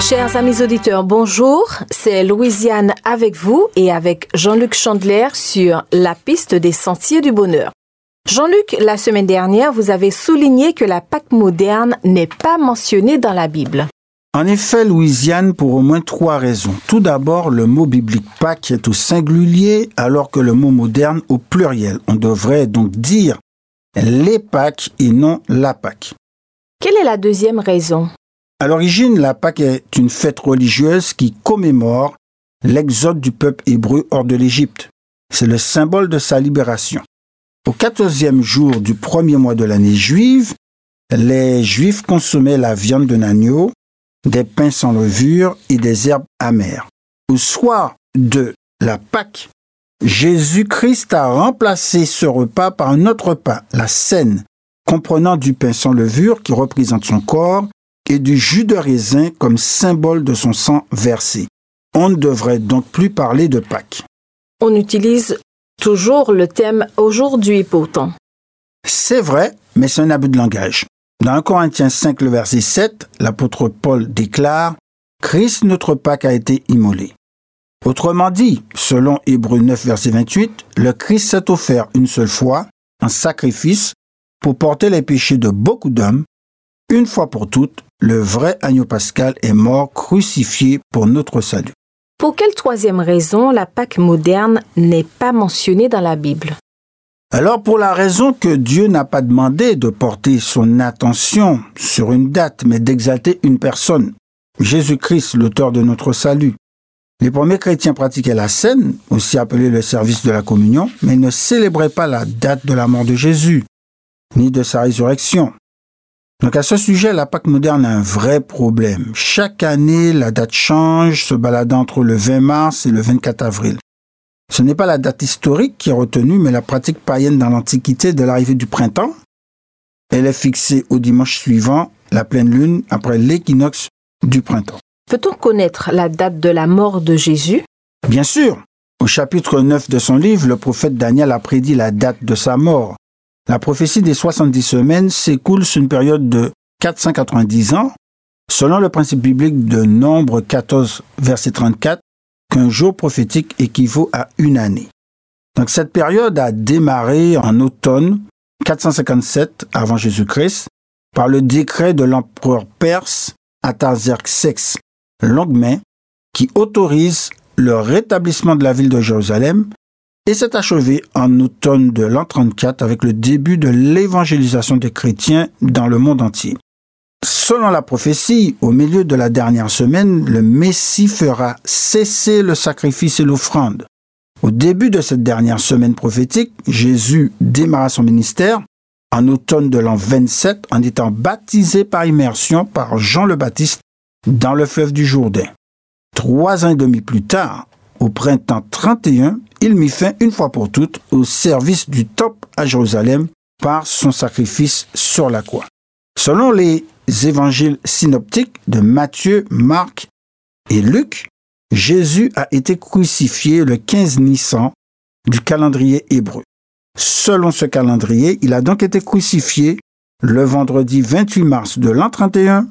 Chers amis auditeurs, bonjour. C'est Louisiane avec vous et avec Jean-Luc Chandler sur La piste des sentiers du bonheur. Jean-Luc, la semaine dernière, vous avez souligné que la Pâque moderne n'est pas mentionnée dans la Bible. En effet, Louisiane, pour au moins trois raisons. Tout d'abord, le mot biblique Pâques est au singulier, alors que le mot moderne au pluriel. On devrait donc dire les Pâques et non la Pâque. Quelle est la deuxième raison? À l'origine, la Pâque est une fête religieuse qui commémore l'exode du peuple hébreu hors de l'Égypte. C'est le symbole de sa libération. Au quatorzième jour du premier mois de l'année juive, les Juifs consommaient la viande d'un agneau, des pains sans levure et des herbes amères. Au soir de la Pâque, Jésus-Christ a remplacé ce repas par un autre repas, la scène, comprenant du pain sans levure qui représente son corps et du jus de raisin comme symbole de son sang versé. On ne devrait donc plus parler de Pâques. On utilise toujours le thème aujourd'hui pourtant. C'est vrai, mais c'est un abus de langage. Dans 1 Corinthiens 5, le verset 7, l'apôtre Paul déclare Christ, notre Pâque, a été immolé. Autrement dit, selon Hébreu 9, verset 28, le Christ s'est offert une seule fois, en sacrifice, pour porter les péchés de beaucoup d'hommes. Une fois pour toutes, le vrai agneau pascal est mort crucifié pour notre salut. Pour quelle troisième raison la Pâque moderne n'est pas mentionnée dans la Bible? Alors pour la raison que Dieu n'a pas demandé de porter son attention sur une date, mais d'exalter une personne, Jésus-Christ, l'auteur de notre salut. Les premiers chrétiens pratiquaient la scène, aussi appelée le service de la communion, mais ne célébraient pas la date de la mort de Jésus, ni de sa résurrection. Donc à ce sujet, la Pâque moderne a un vrai problème. Chaque année, la date change, se baladant entre le 20 mars et le 24 avril. Ce n'est pas la date historique qui est retenue, mais la pratique païenne dans l'Antiquité de l'arrivée du printemps. Elle est fixée au dimanche suivant, la pleine lune, après l'équinoxe du printemps. Peut-on connaître la date de la mort de Jésus? Bien sûr. Au chapitre 9 de son livre, le prophète Daniel a prédit la date de sa mort. La prophétie des 70 semaines s'écoule sur une période de 490 ans. Selon le principe biblique de Nombre 14, verset 34, qu'un jour prophétique équivaut à une année. Donc cette période a démarré en automne 457 avant Jésus-Christ par le décret de l'empereur perse Artaxerxès Longuemain qui autorise le rétablissement de la ville de Jérusalem et s'est achevé en automne de l'an 34 avec le début de l'évangélisation des chrétiens dans le monde entier. Selon la prophétie, au milieu de la dernière semaine, le Messie fera cesser le sacrifice et l'offrande. Au début de cette dernière semaine prophétique, Jésus démarra son ministère en automne de l'an 27 en étant baptisé par immersion par Jean le Baptiste dans le fleuve du Jourdain. Trois ans et demi plus tard, au printemps 31, il mit fin une fois pour toutes au service du temple à Jérusalem par son sacrifice sur la croix. Selon les évangiles synoptiques de Matthieu, Marc et Luc, Jésus a été crucifié le 15 Nissan du calendrier hébreu. Selon ce calendrier, il a donc été crucifié le vendredi 28 mars de l'an 31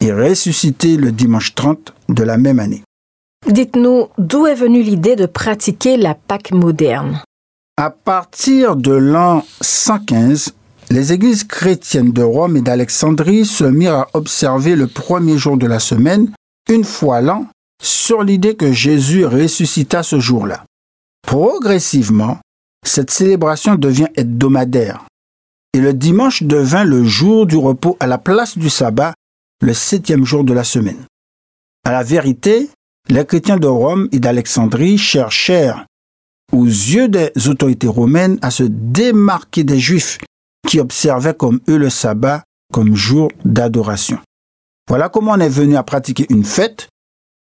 et ressuscité le dimanche 30 de la même année. Dites-nous, d'où est venue l'idée de pratiquer la Pâque moderne? À partir de l'an 115, les églises chrétiennes de Rome et d'Alexandrie se mirent à observer le premier jour de la semaine, une fois l'an, sur l'idée que Jésus ressuscita ce jour-là. Progressivement, cette célébration devient hebdomadaire, et le dimanche devint le jour du repos à la place du sabbat, le septième jour de la semaine. À la vérité, les chrétiens de Rome et d'Alexandrie cherchèrent, aux yeux des autorités romaines, à se démarquer des Juifs qui observaient comme eux le sabbat comme jour d'adoration. Voilà comment on est venu à pratiquer une fête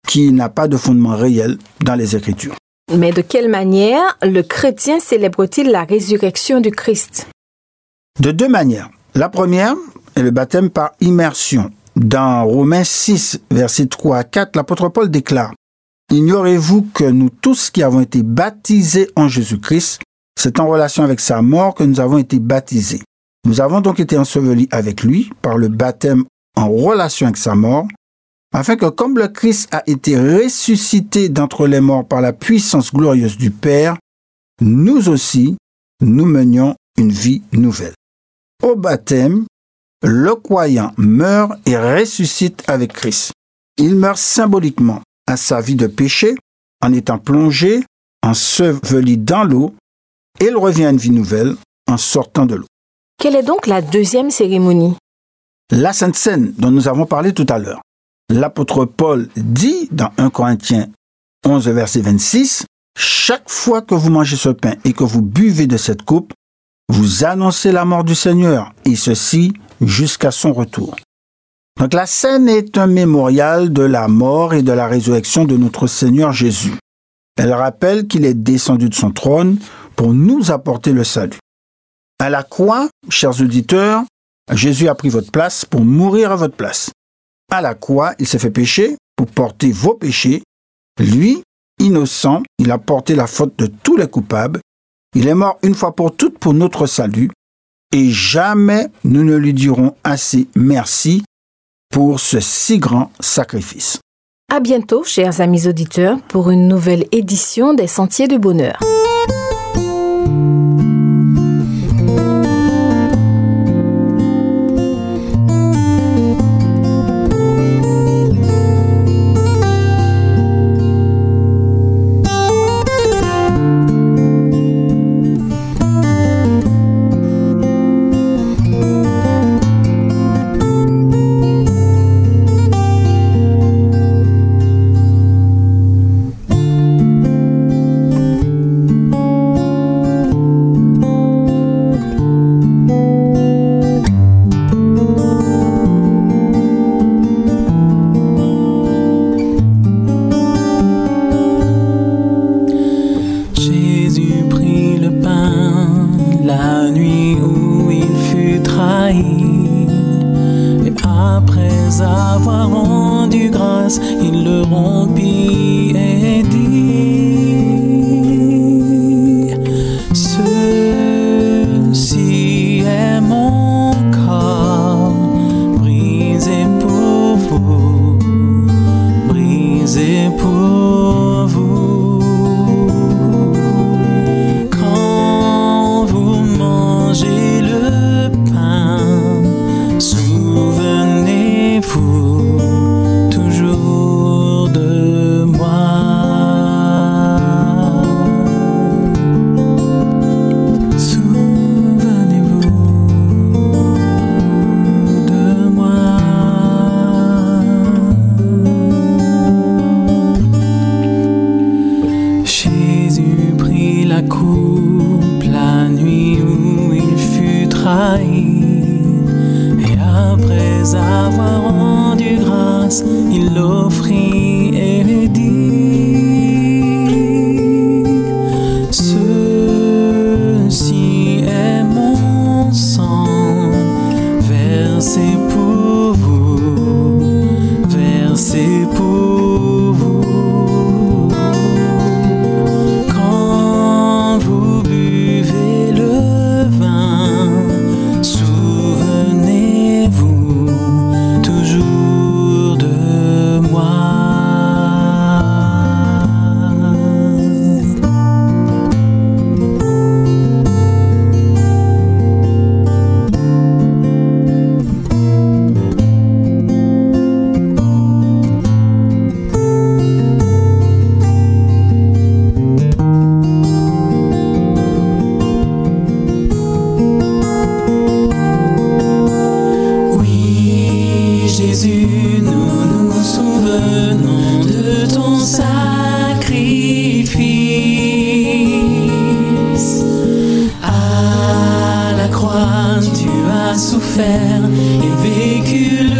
qui n'a pas de fondement réel dans les Écritures. Mais de quelle manière le chrétien célèbre-t-il la résurrection du Christ? De deux manières. La première est le baptême par immersion. Dans Romains 6, versets 3 à 4, l'apôtre Paul déclare Ignorez-vous que nous tous qui avons été baptisés en Jésus-Christ, c'est en relation avec sa mort que nous avons été baptisés. Nous avons donc été ensevelis avec lui par le baptême en relation avec sa mort, afin que comme le Christ a été ressuscité d'entre les morts par la puissance glorieuse du Père, nous aussi, nous menions une vie nouvelle. Au baptême, le croyant meurt et ressuscite avec Christ. Il meurt symboliquement à sa vie de péché en étant plongé, enseveli dans l'eau, et il revient à une vie nouvelle en sortant de l'eau. Quelle est donc la deuxième cérémonie? La Sainte Seine dont nous avons parlé tout à l'heure. L'apôtre Paul dit dans 1 Corinthiens 11, verset 26, Chaque fois que vous mangez ce pain et que vous buvez de cette coupe, vous annoncez la mort du Seigneur, et ceci jusqu'à son retour. Donc la scène est un mémorial de la mort et de la résurrection de notre Seigneur Jésus. Elle rappelle qu'il est descendu de son trône pour nous apporter le salut. À la croix, chers auditeurs, Jésus a pris votre place pour mourir à votre place. À la croix, il s'est fait pécher pour porter vos péchés. Lui, innocent, il a porté la faute de tous les coupables. Il est mort une fois pour toutes pour notre salut. Et jamais nous ne lui dirons assez merci pour ce si grand sacrifice. À bientôt, chers amis auditeurs, pour une nouvelle édition des Sentiers du Bonheur. dizer por et vécu le.